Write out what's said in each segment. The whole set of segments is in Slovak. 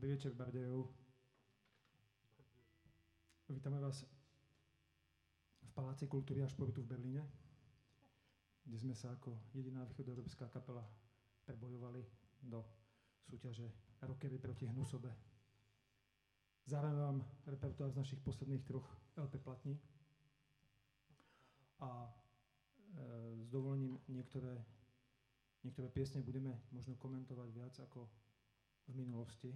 Dobrý večer, Bardejov. Vítame vás v Paláci kultúry a športu v Berlíne, kde sme sa ako jediná východoeurópska kapela prebojovali do súťaže Rockery proti Hnusobe. Zároveň vám repertoár z našich posledných troch LP platní a e, s dovolením niektoré, niektoré piesne budeme možno komentovať viac ako v minulosti,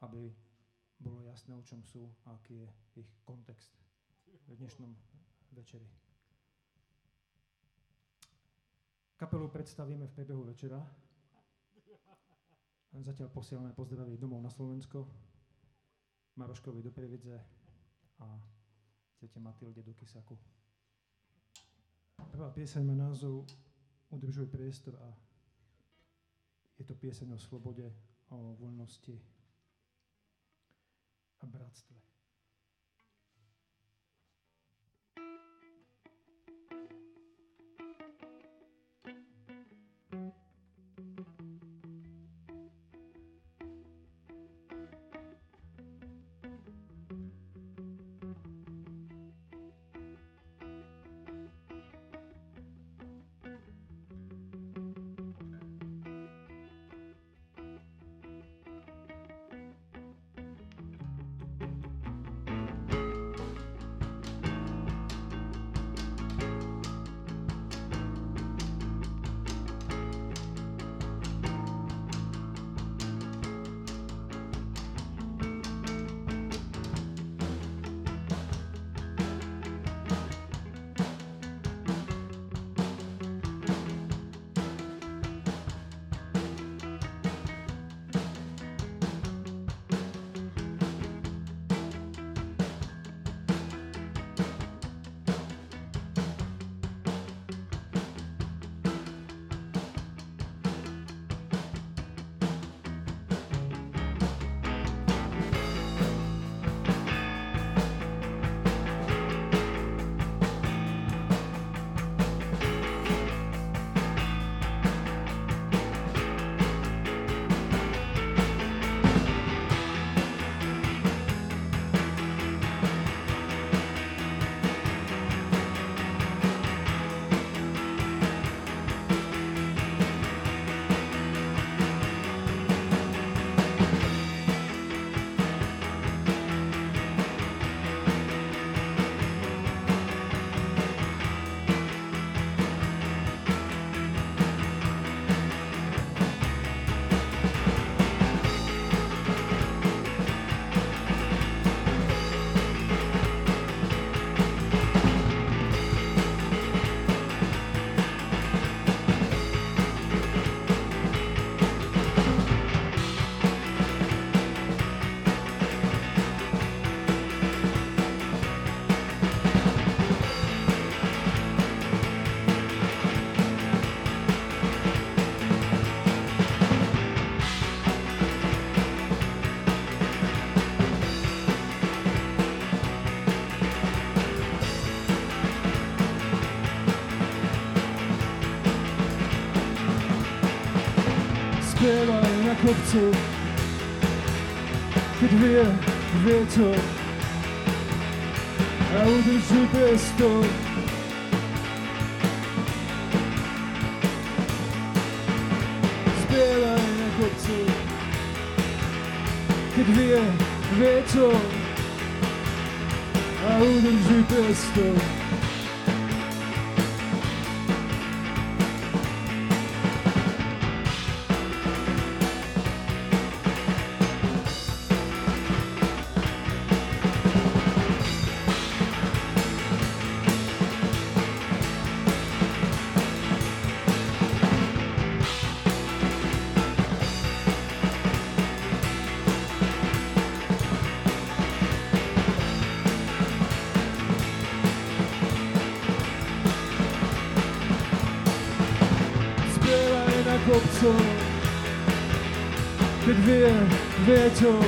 aby bolo jasné, o čom sú a aký je ich kontext v dnešnom večeri. Kapelu predstavíme v priebehu večera. Zatiaľ posielame pozdraví domov na Slovensko, Maroškovi do Prievidze a tete Matilde do Kisaku. Prvá pieseň má názov Udržuj priestor a je to pieseň o slobode, o voľnosti a bratstve. Spievaj na kopcu, keď vie vietor a udrží priestor. Spievaj na kopcu, keď vie vietor a udrží priestor. kopcom, vietor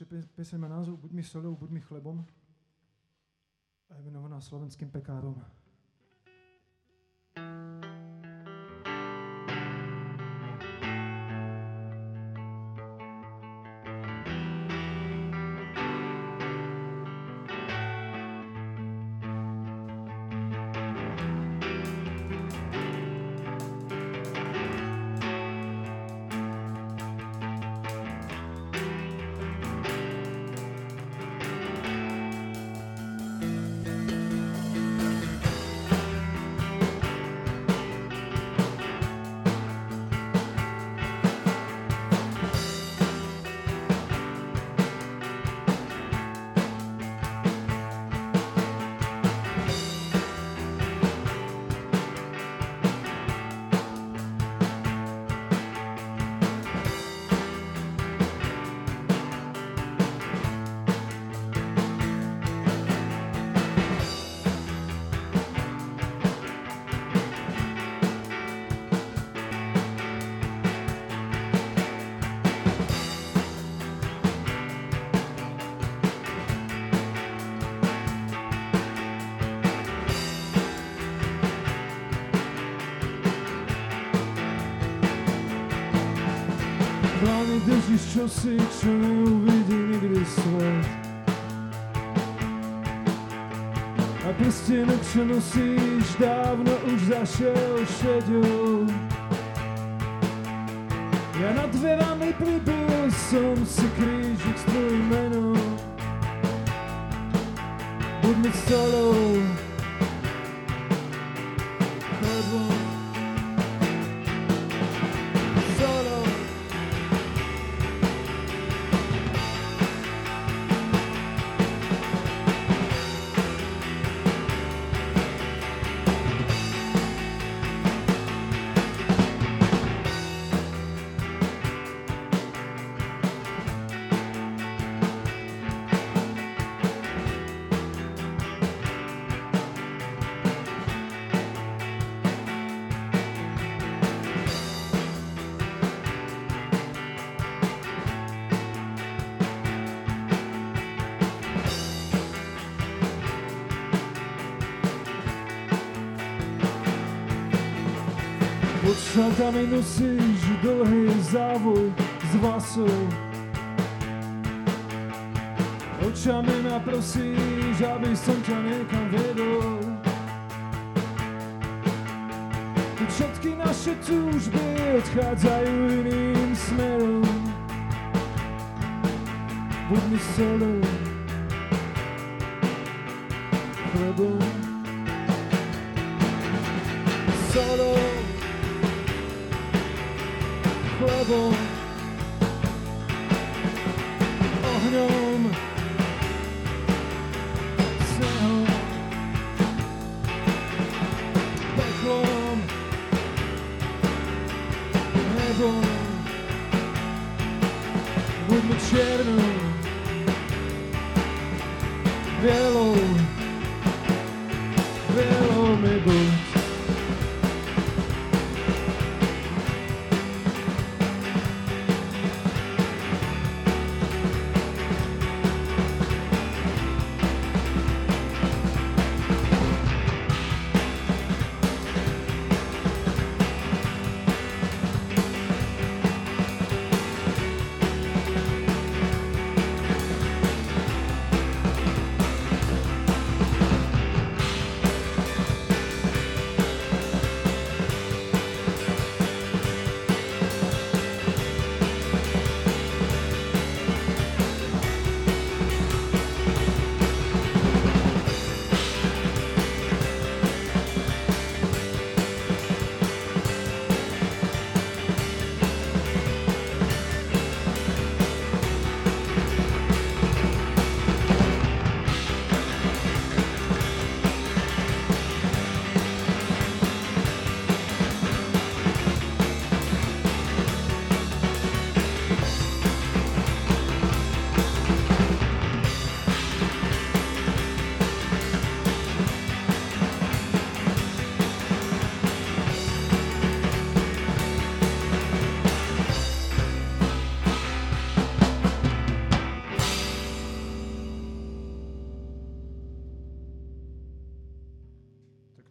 Ďalšia pieseň má názov Buď mi solou, buď mi chlebom a je venovaná slovenským pekárom. držíš čosi, čo neuvidí nikdy svet. A prstenok, čo nosíš, dávno už zašiel šedou. Ja nad dverami pribil som si krížik s tvojim menom. Šatami nosíš dlhý závoj z vlasov. Očami ma prosíš, aby som ťa niekam vedol. Všetky naše túžby odchádzajú iným smerom. Buď mi solou, chlebom, solou. Chlebom,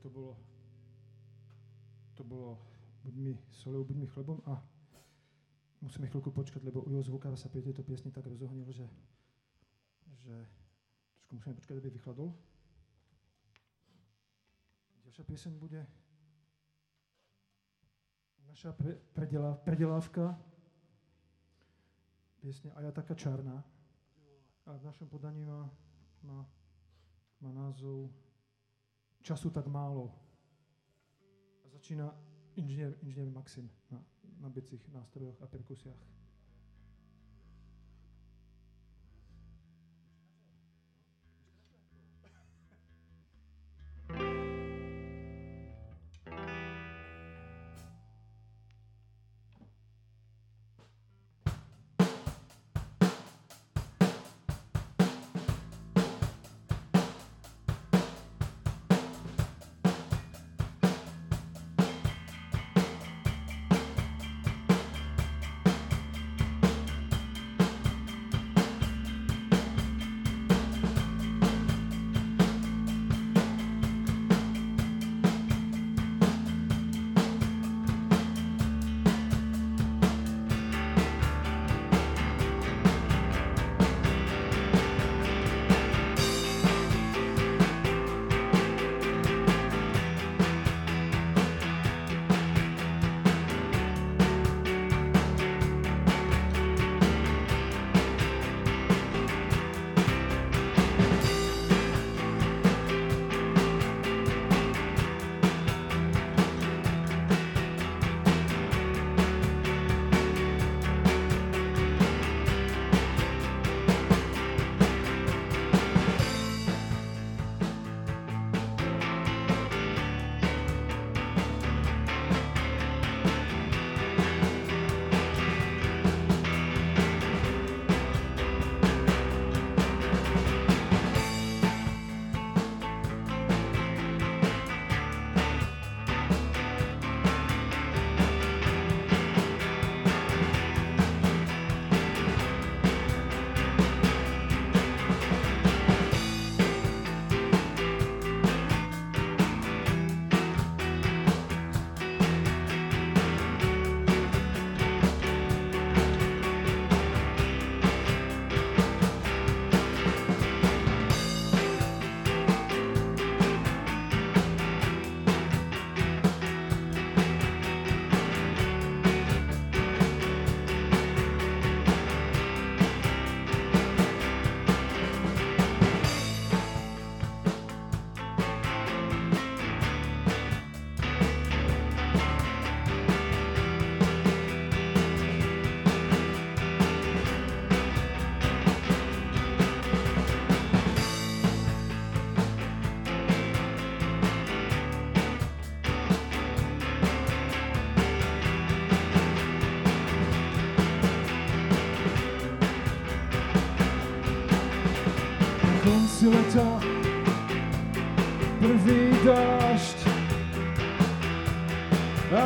to bolo, to bolo buď mi solou, buď mi chlebom a musíme chvíľku počkať, lebo u Jozvuka sa pri tejto piesni tak rozohnil, že, že trošku musíme počkať, aby vychladol. Ďalšia pieseň bude naša pre, predela, predelávka piesne A ja taká čarná. A v našom podaní má, má, má názov Času tak málo. A začína inžinier, inžinier Maxim na, na biecich nástrojoch a perkusiách.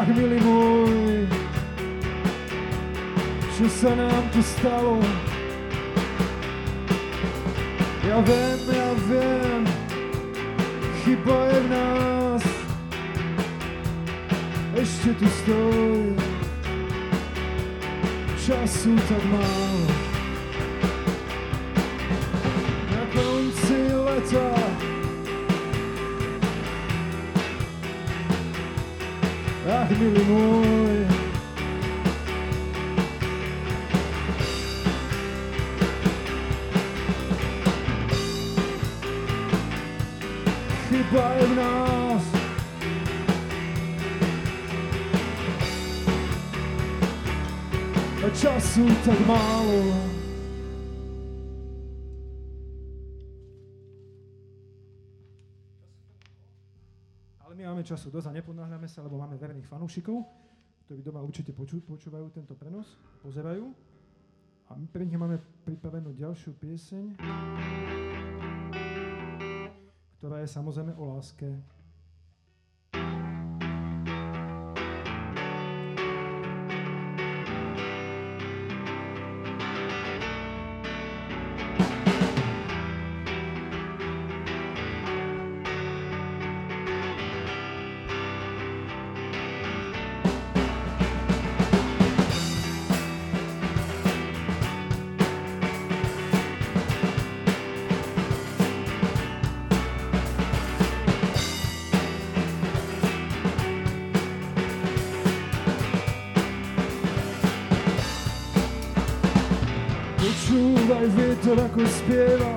Ach, milý môj, čo sa nám tu stalo? Ja viem, ja viem, chyba je v nás. Ešte tu stoj, času tak málo. Ach, milý môj Chyba je v nás A času máme času dosť a neponáhľame sa, lebo máme verných fanúšikov, ktorí doma určite poču, počúvajú tento prenos, pozerajú. A my pre nich máme pripravenú ďalšiu pieseň, ktorá je samozrejme o láske. Vietor ako spieva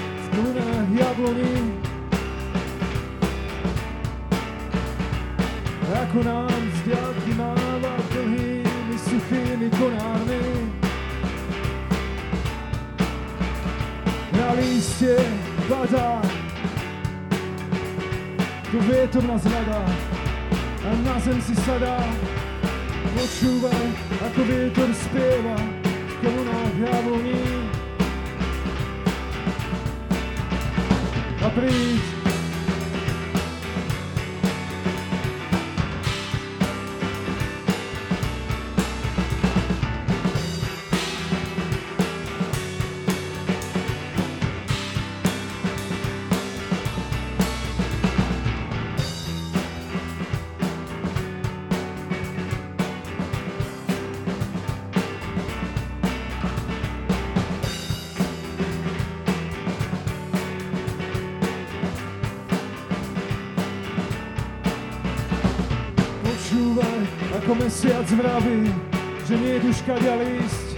v krunách jabloní. Ako nám z diaľky máva dlhými suchými konármi. Na líste padá, tu vietor nás hľadá a na zem si sadá. Počúvaj, ako vietor spieva v korunách jabloní. A príď, ako mesiac vraví, že nie je už kaďa lísť.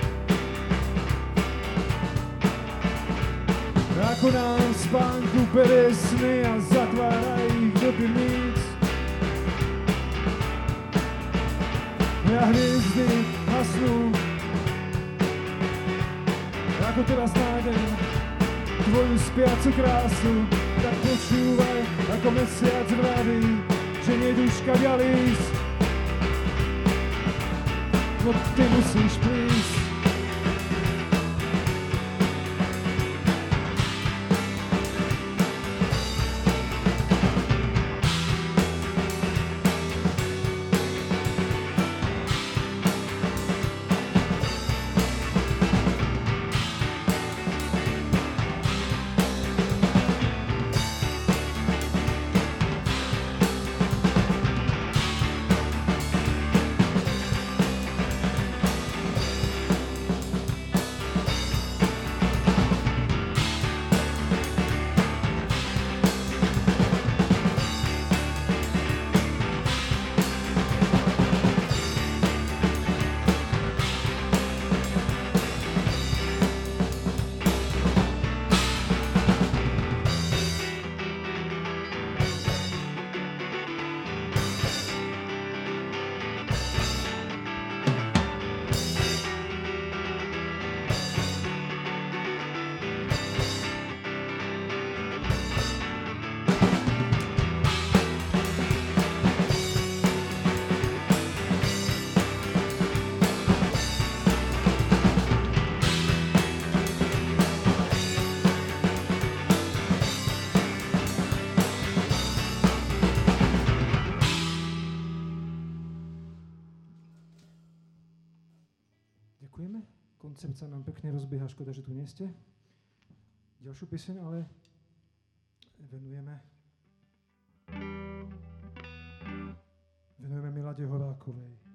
Ako nám spánku berie sny a zatvára ich do pivníc. A hviezdy hasnú, ako teraz nájdem tvoju spiacu krásu, tak počúvaj, ako mesiac vraví, že nejdu škadia lísť. No ty musíš Ďakujeme. Koncept sa nám pekne rozbieha, škoda, že tu nie ste. Ďalšiu pieseň ale venujeme venujeme Milade Horákovej.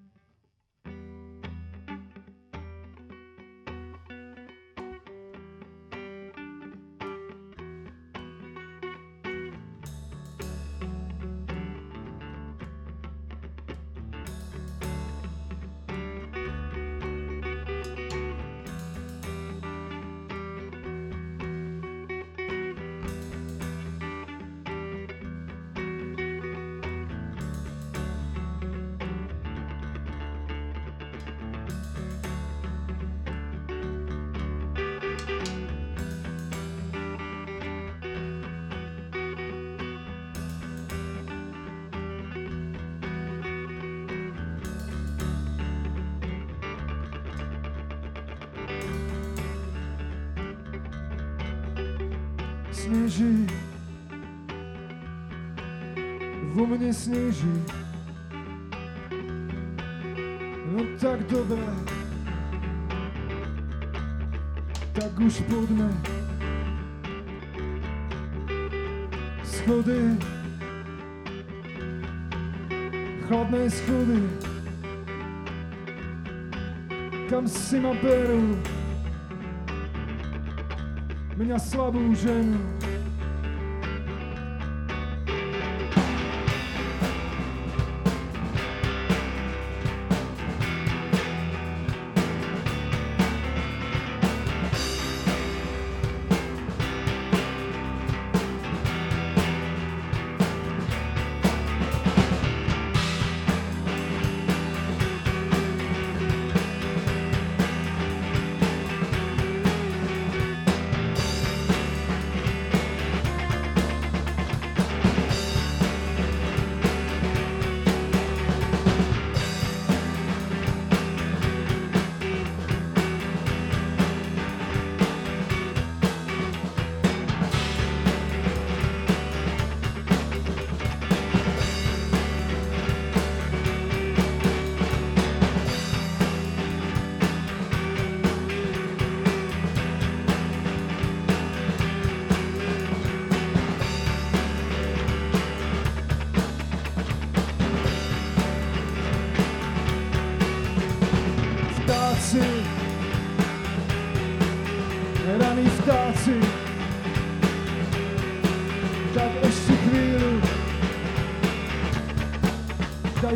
Sneží. No tak dobré, tak už poďme. Schody, chladné schody, kam si ma berú, mňa slabú ženu.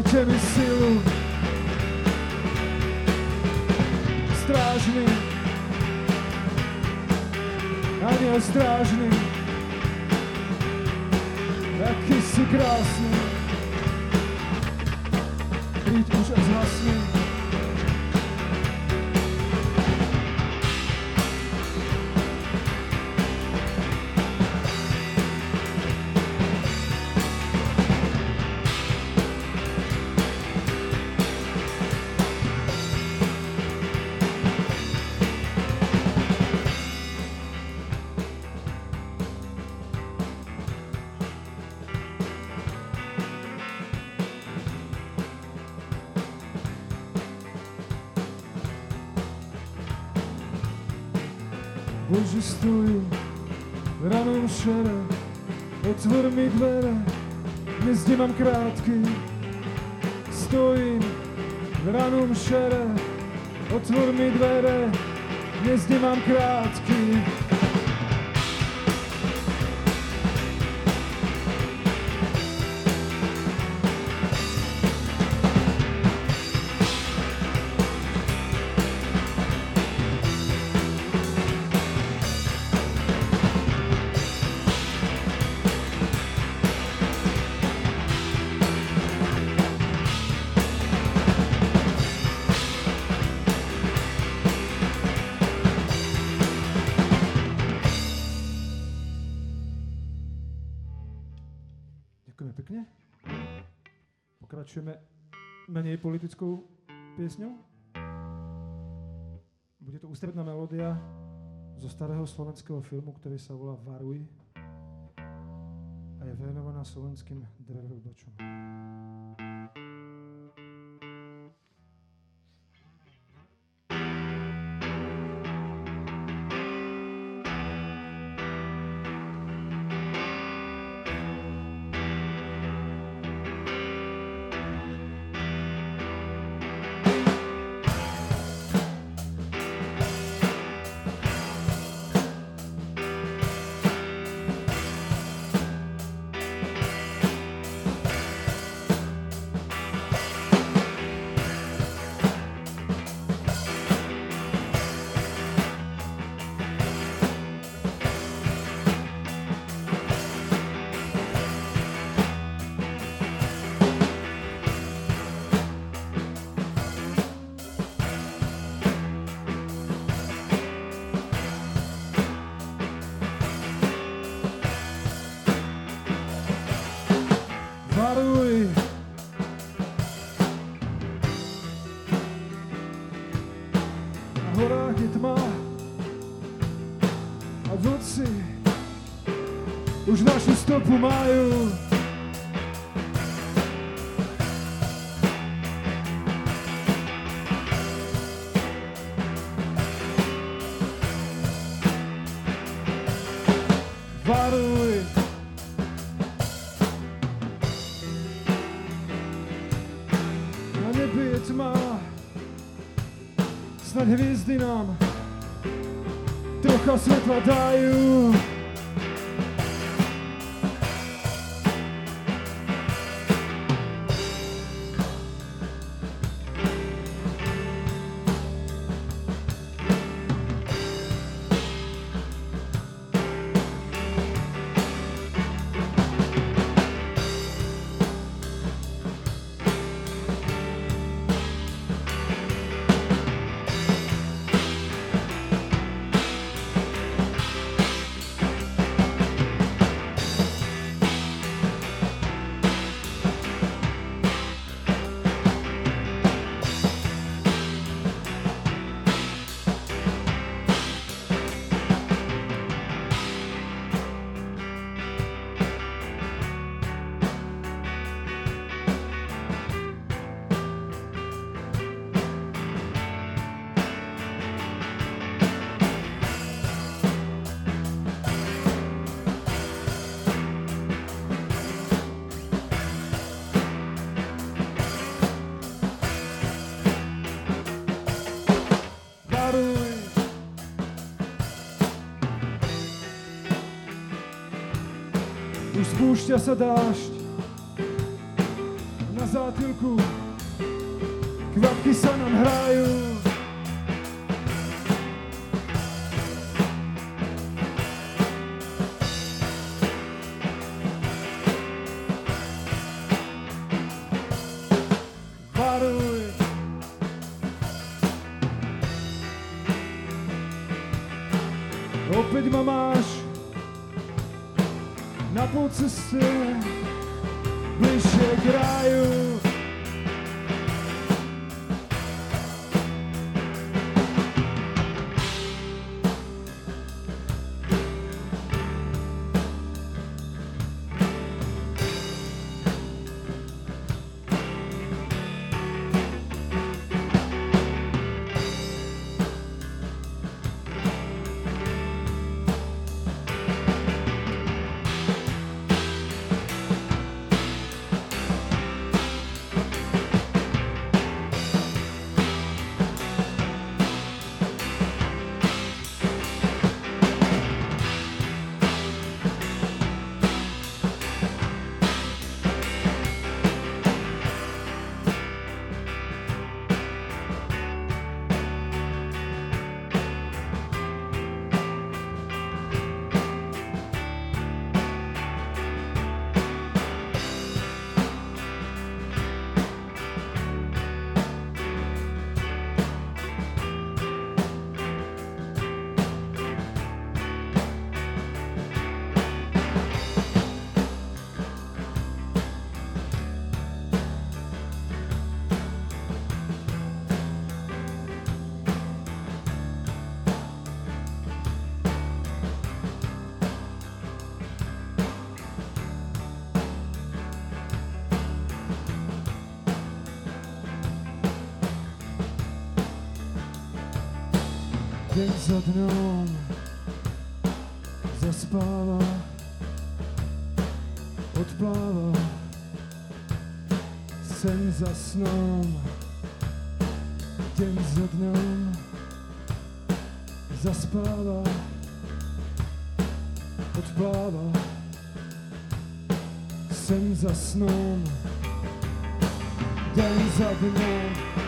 Dajte mi silu. Strážny, aniel strážny, See mam krew. Menej politickou piesňou. Bude to ústredná melódia zo starého slovenského filmu, ktorý sa volá Varuj a je venovaná slovenským drevorubačom. Stopu majú. Varuj. Na nebi je tma, snad hviezdy nám trocha svetla dajú. Rozpúšťa sa dážď na zátilku kvapky sa nám hrajú. Na polceste Deň za dňom zaspáva, odpláva, sen za snom. Deň za dňom zaspáva, odpláva, sen za snom. Deň za dňom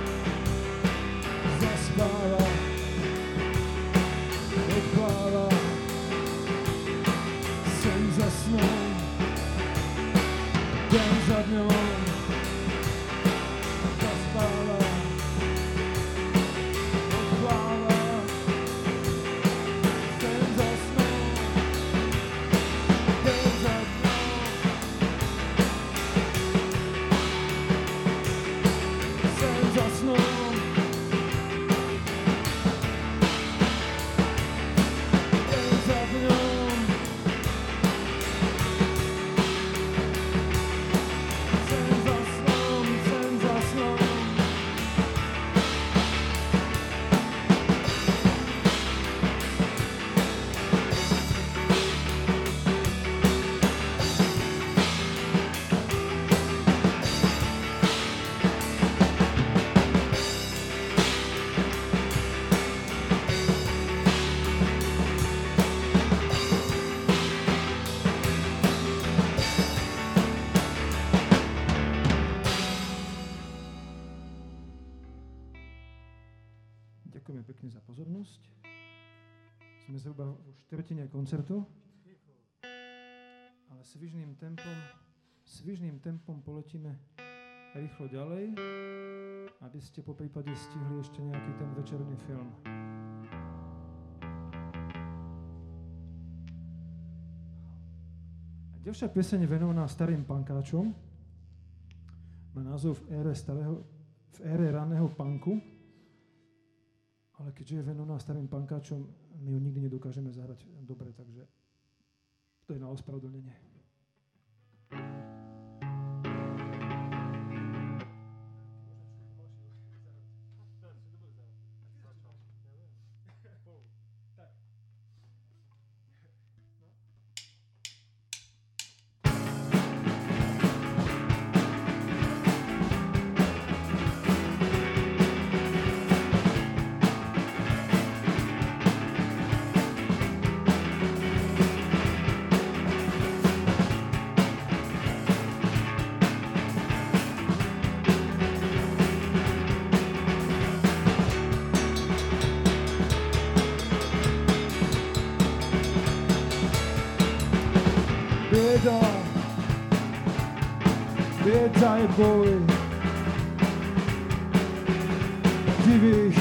koncertu, ale svižným tempom, svižným tempom poletíme rýchlo ďalej, aby ste po prípade stihli ešte nejaký ten večerný film. A ďalšia pieseň venovaná starým pankáčom. Má názov v ére, starého, v ére raného punku. Ale keďže je venovaná starým pankáčom, my ju nikdy nedokážeme zahrať dobre, takže to je na ospravedlnenie. Deň Bieda, bieda je boj. Divých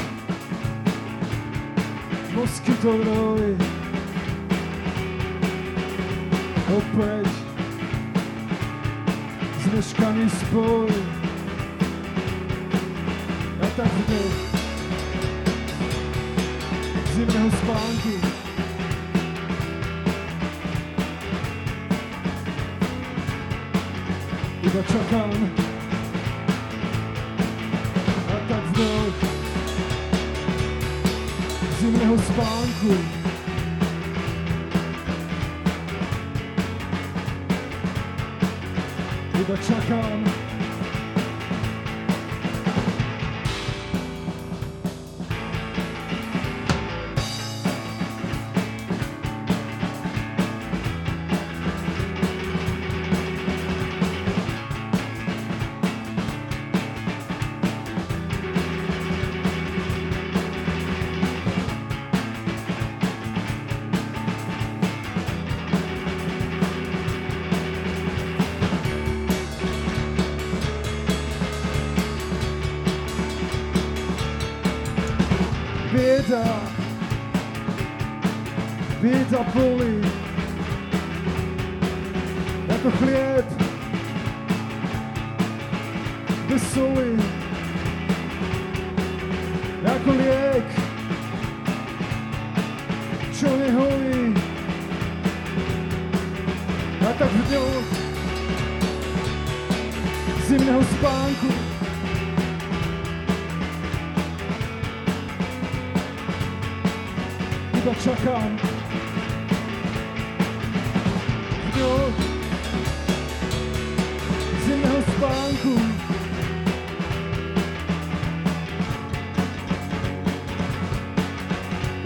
moskytov roj. Opäť zmeškaný spoj. Ja tak vdech zimného spánku. Iba čakám a tak vdech zimného spánku. Iba čakám bieda,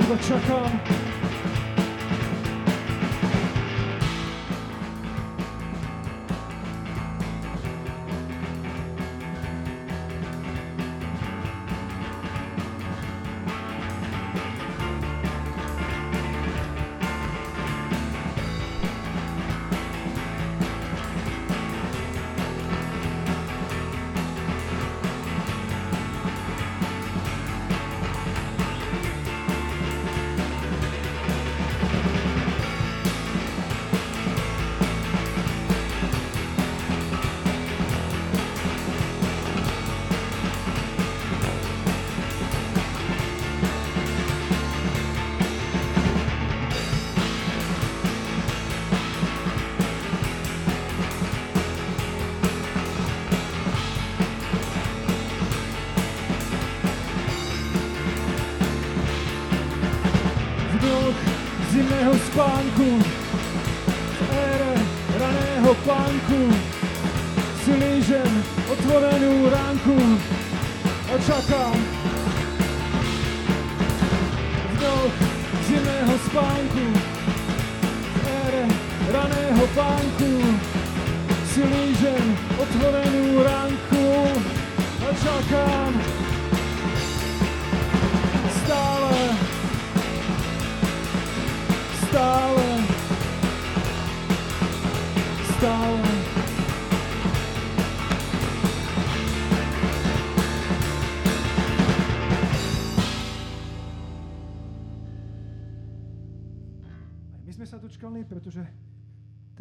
Dlaczego?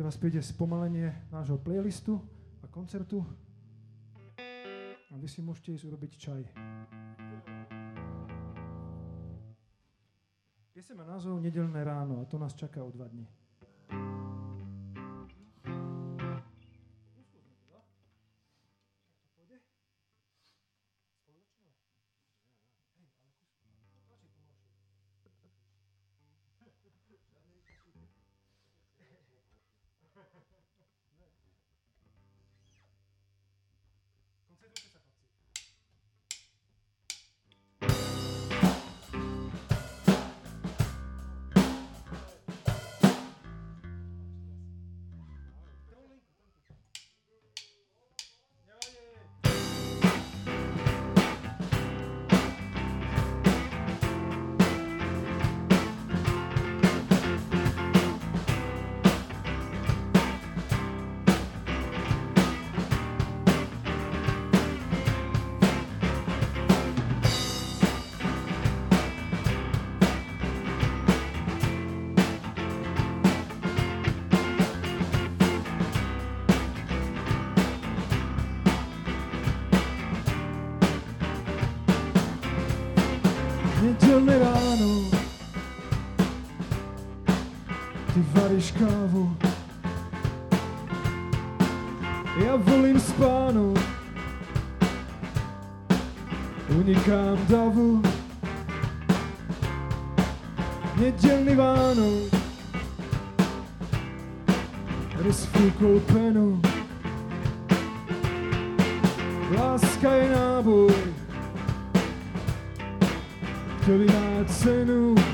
Teraz príde spomalenie nášho playlistu a koncertu a vy si môžete ísť urobiť čaj. Piesem má názov Nedelné ráno a to nás čaká o dva dní. Varíš kávu? Ja volím spánu Unikám davu. Nedělný Vánoc. Rozfúkol penu. Láska je náboj. Ktorý má cenu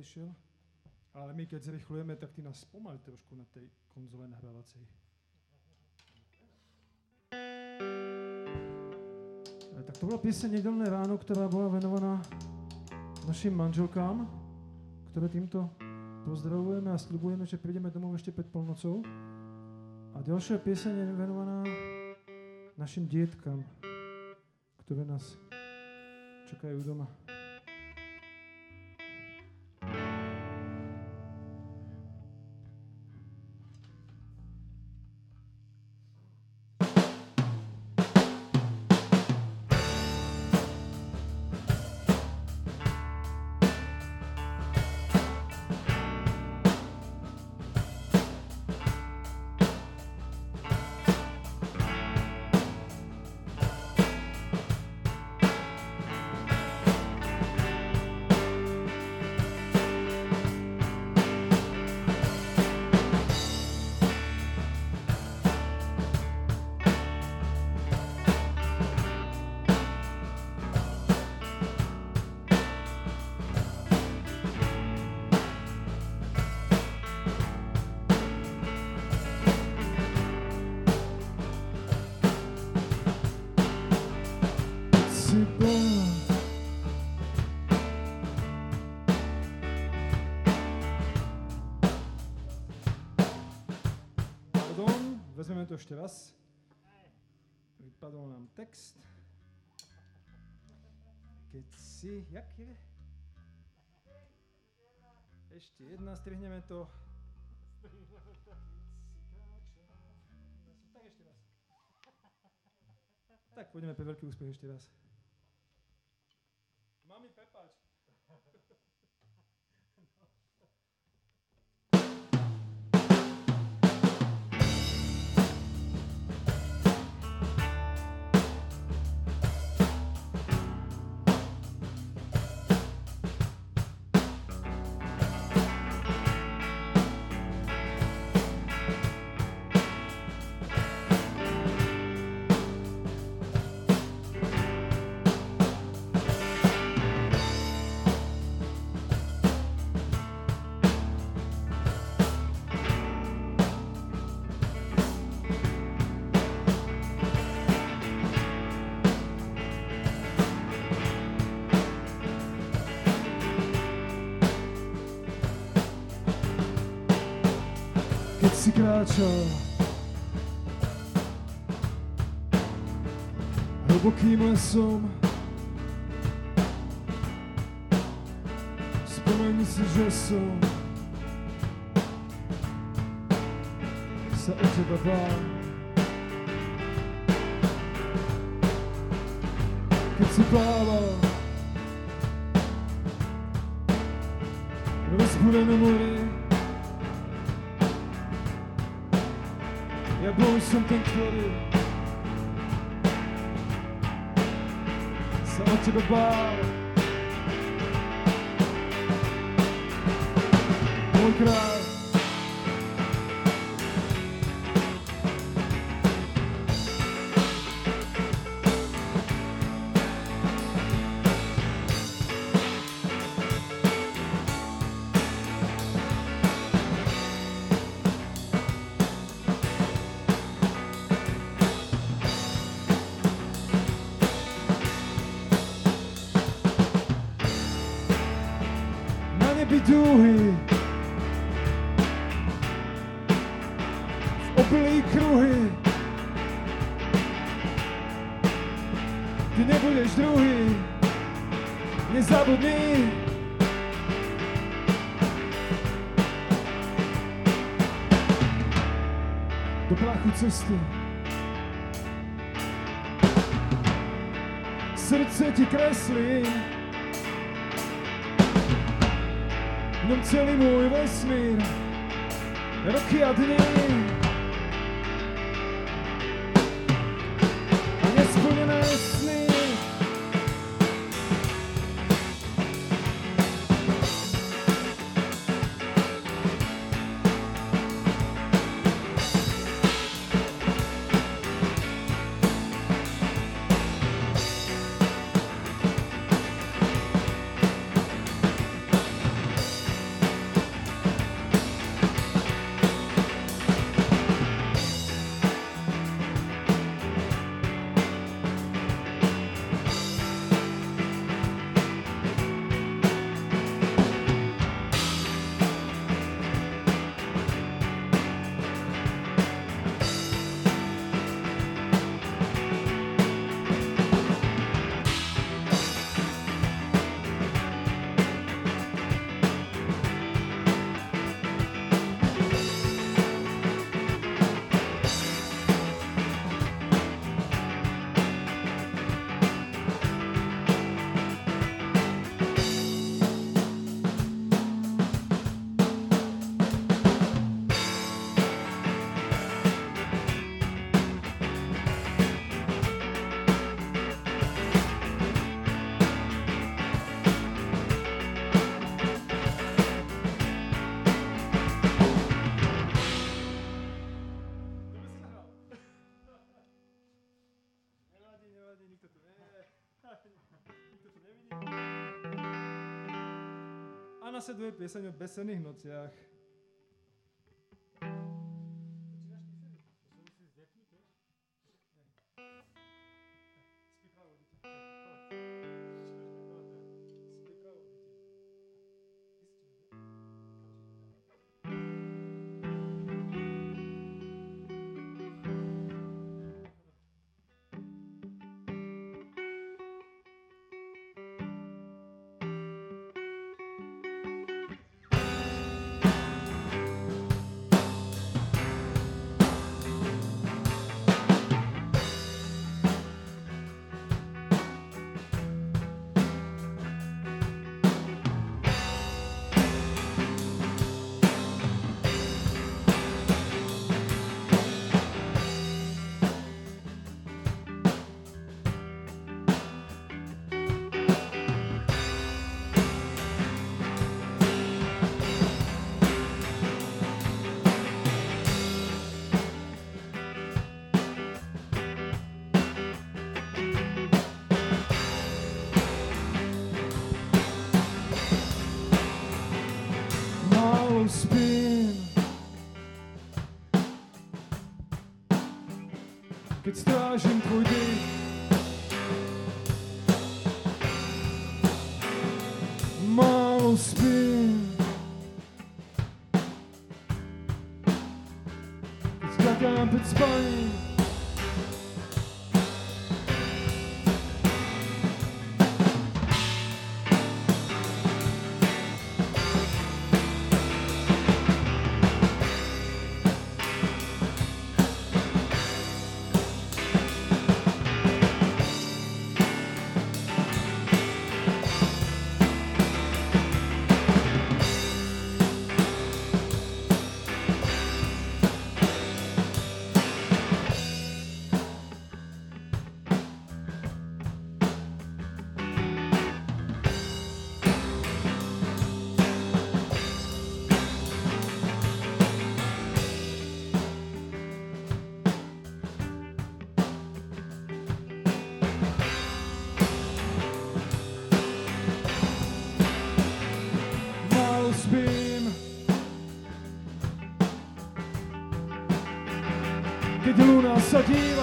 odišiel. Ale my keď zrychlujeme, tak ty nás spomal trošku na tej konzole nahrávacej. E, Tak to bola pieseň Nedelné ráno, ktorá bola venovaná našim manželkám, ktoré týmto pozdravujeme a sľubujeme, že prídeme domov ešte pred polnocou. A ďalšia pieseň je venovaná našim dietkam, ktoré nás čakajú doma. Ešte raz. Vypadol nám text. Keď si, jak je? Ešte jedna, strihneme to. Tak ešte raz. Tak pôjdeme pre veľký úspech ešte raz. Mami, prepáč. Kráčal hlbokým lesom. Spomeň si, že som sa o teba bál. Keď si plával v rozbúrenom mori, ja bol som ten, ktorý sa o teba cesty. Srdce ti kreslí, v ňom celý môj vesmír, roky a dny. Nasleduje pieseň o besených nociach. jump and spring. Luna sa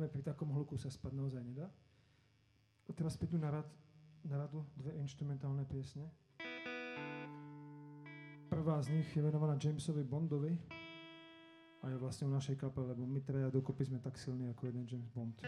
nedívame, pri takom hluku sa spať naozaj nedá. A teraz prídu na, rad, na radu dve instrumentálne piesne. Prvá z nich je venovaná Jamesovi Bondovi a je vlastne o našej kapele, lebo my traja dokopy sme tak silní ako jeden James Bond.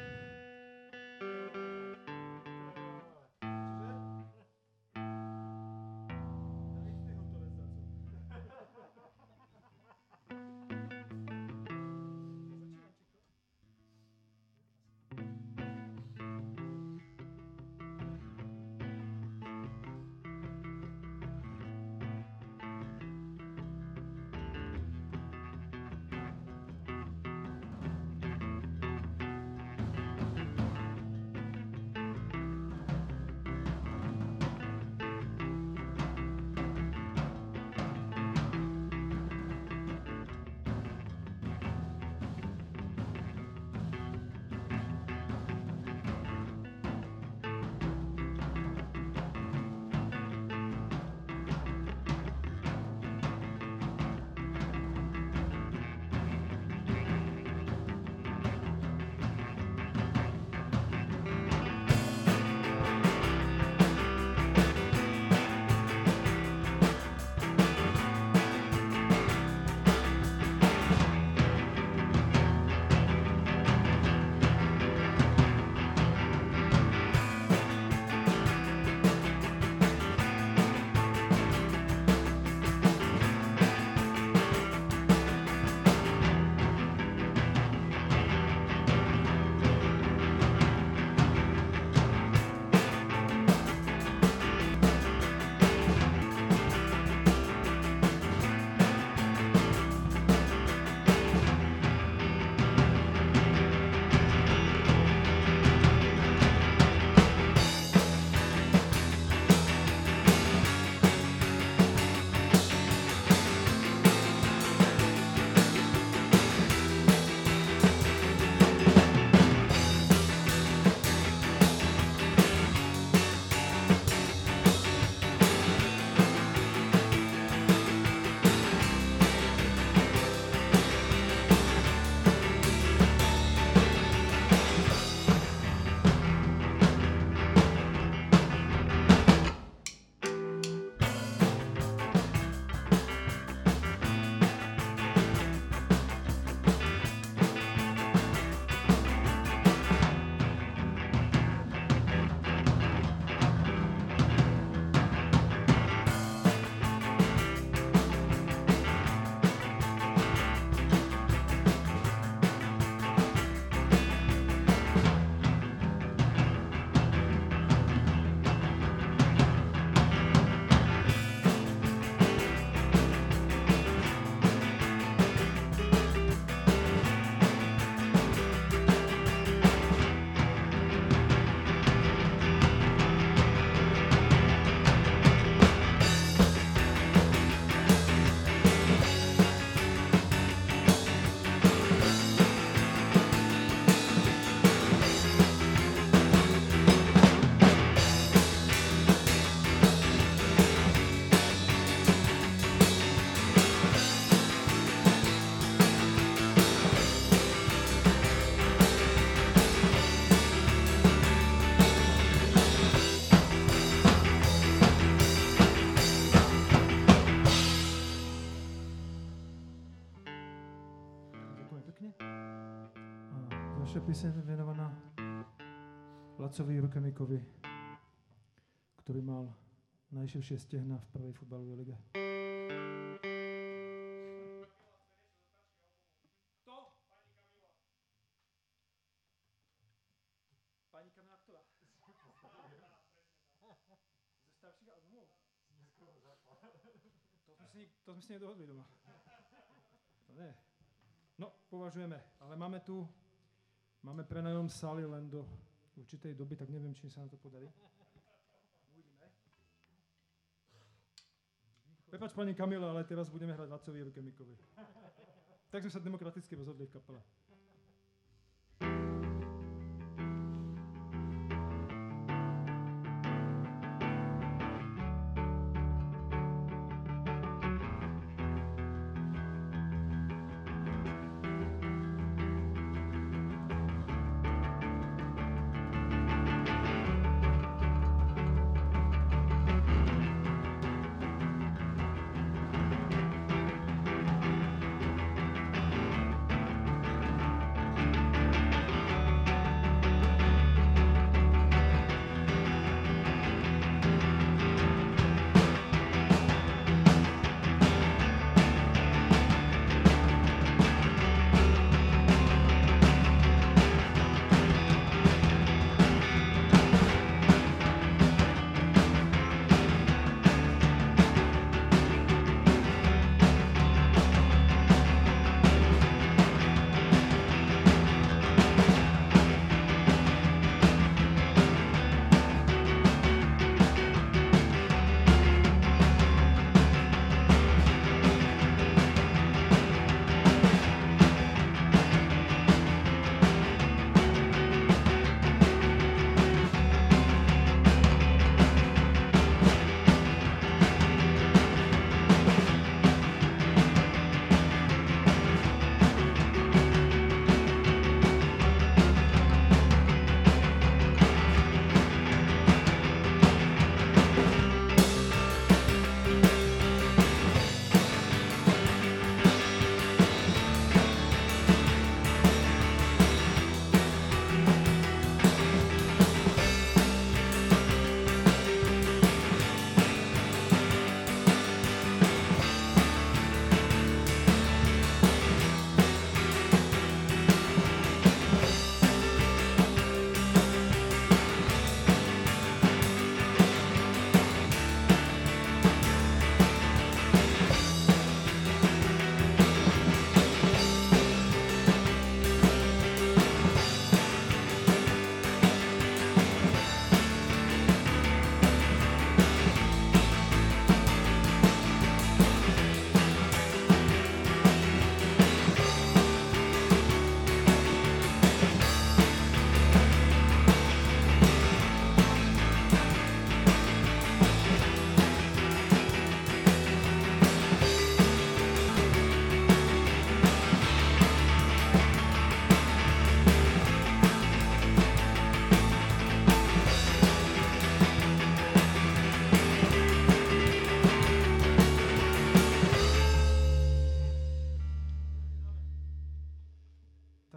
Lacovi Rukemikovi, ktorý mal najširšie stehna v prvej futbalovej lige. To sme si nedohodli doma. To nie. No, považujeme. Ale máme tu, máme prenajom sály len do určitej doby, tak neviem, či sa nám to podarí. Prepač pani Kamila, ale teraz budeme hrať Lacovi Rukemikovi. Tak sme sa demokraticky rozhodli v kapele.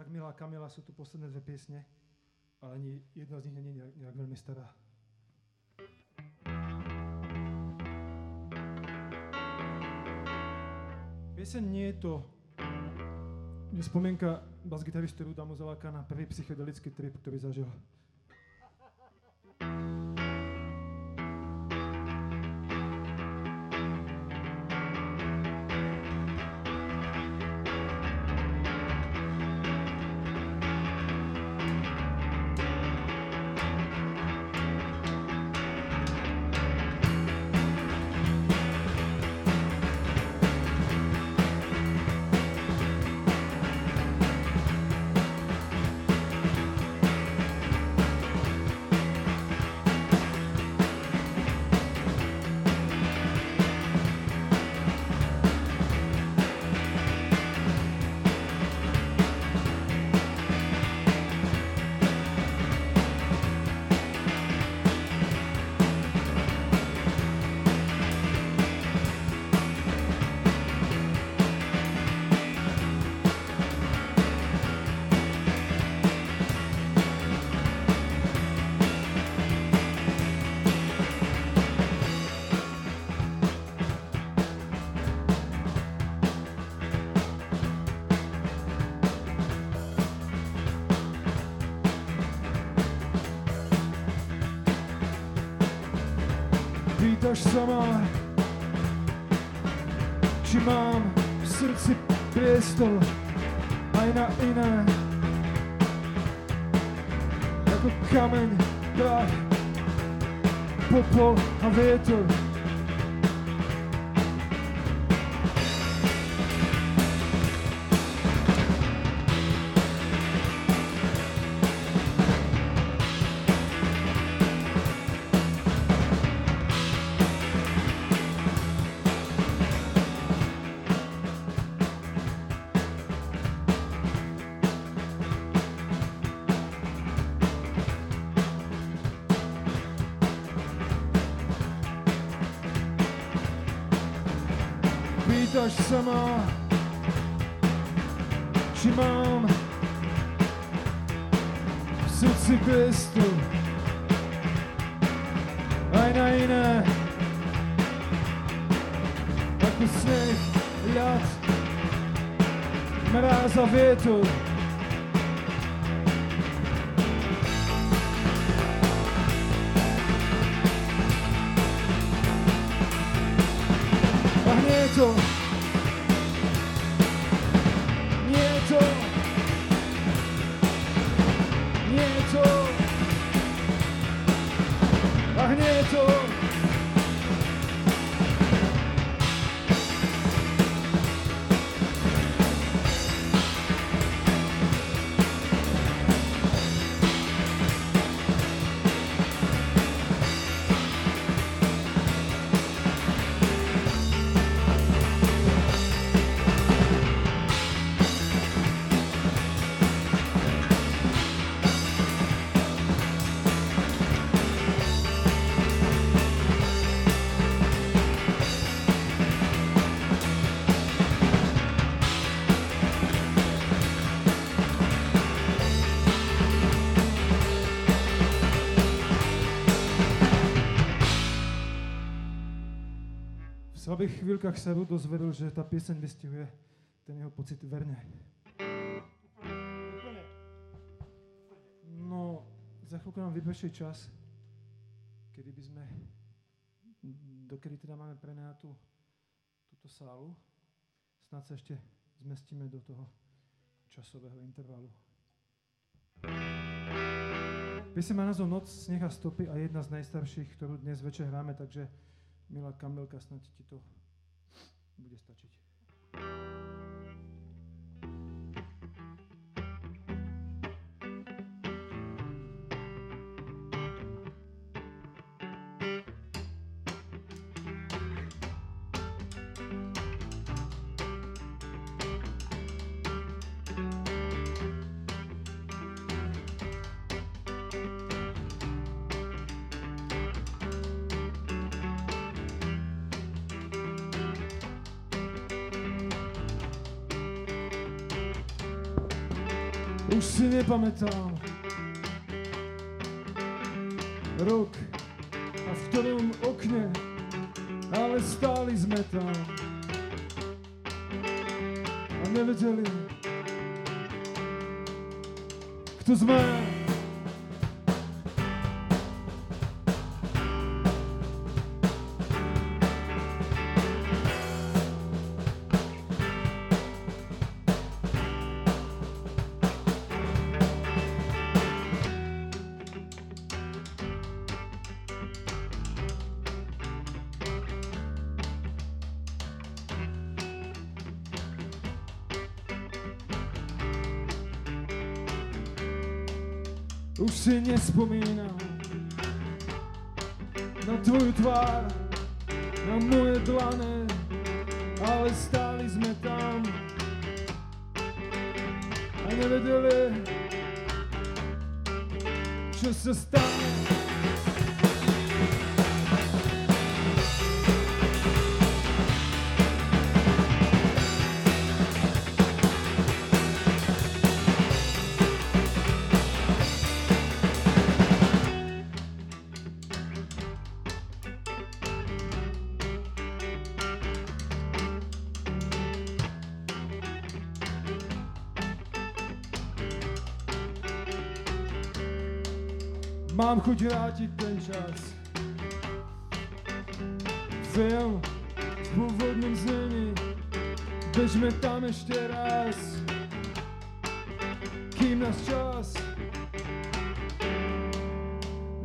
Tak milá Kamila, sú tu posledné dve piesne, ale ani jedna z nich nie je nejak, nejak veľmi stará. Pieseň nie je to je spomienka bas-gitaristu Ruda Muzeláka na prvý psychedelický trip, ktorý zažil. Sama, či mám v srdci priestor aj na iné. Ako kameň, prach, popol a vietor. Pýtaš sa ma, či mám v srdci priestu aj na iné, ako sneh, ľad, mráz a vietor. Slabých chvíľkach sa Rudo zveril, že tá pieseň vystihuje ten jeho pocit verne. No, za chvíľku nám vyprší čas, kedy by sme, dokedy teda máme prenajatú túto sálu, snad sa ešte zmestíme do toho časového intervalu. Pieseň má názov Noc, sneh a stopy a jedna z najstarších, ktorú dnes večer hráme, takže milá Kamilka, snad ti to bude stačiť. Už si nepamätám rok a v ktorom okne, ale stáli sme tam a nevedeli, kto sme. Mám chuť vrátiť ten čas. film v pôvodnom znení. Bežme tam ešte raz, kým nás čas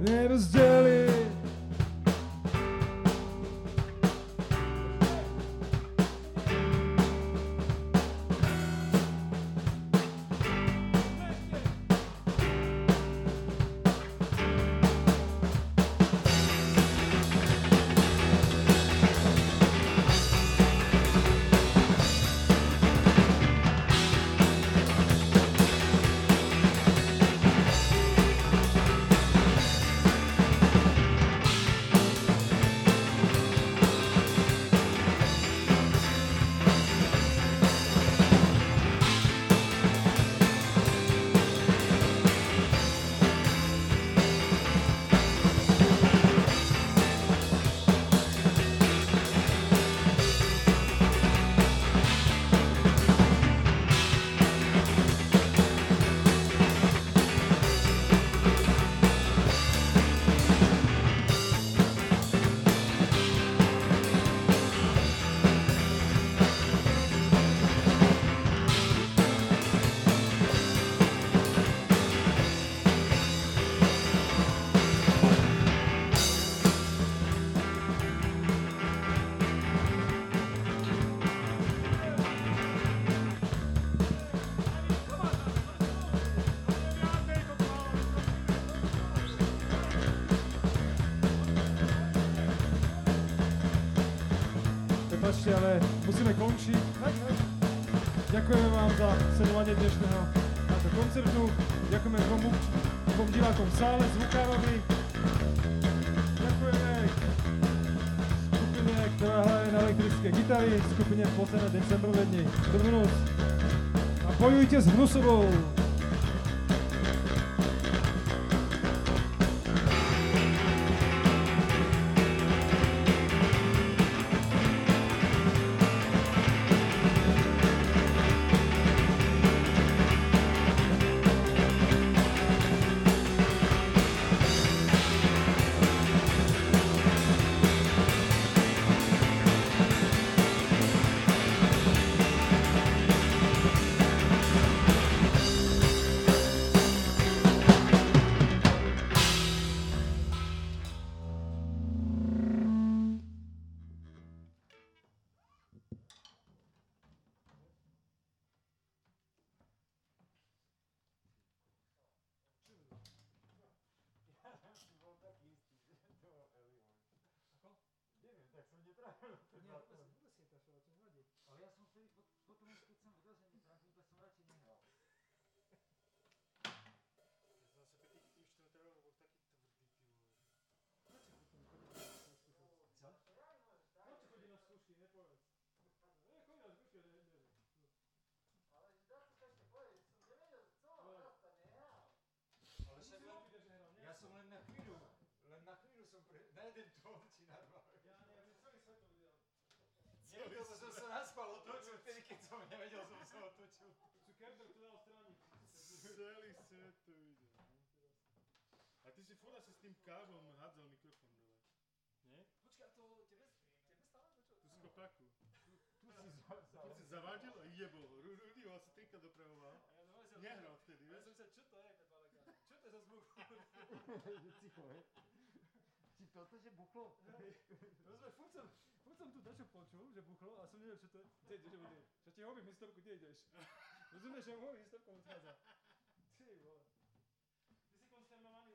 nerozdelí. Sledovanie dnešného nášho koncertu. Ďakujeme dvom, dvom divákom v sále, zvukárovi. Ďakujeme skupine, ktorá hraje na elektrické gitary, skupine Posledné decembrové dni. Dobrú. A bojujte s Hnusovou. Lebo som sa naspal otočil, vtedy keď som nevedel, som sa otočil. Cukerberg to dal straniť. Celý svet to videl. A ty si furt asi s tým káblom hádzal mikrofón dole. Nie? Počkaj, to tebe, tebe stále čo? Tu z kopaku. Tu si za, Tu si zavadil a jebol. Ru- Rudy ho asi trikrát dopravoval. Ja. Nehral vtedy, Ja vieš? som sa, čo to je, Pepaleka? Čo to je za zvuk? Ticho, hej. Či toto, že buchlo? Rozumiem, furt som, som tu dačo počul, že buchlo a som nevedel, čo to je. Kde ideš, že Čo ti hovorím historku, kde ideš? Rozumieš, že mu hovorím historku, odchádza. Ty vole.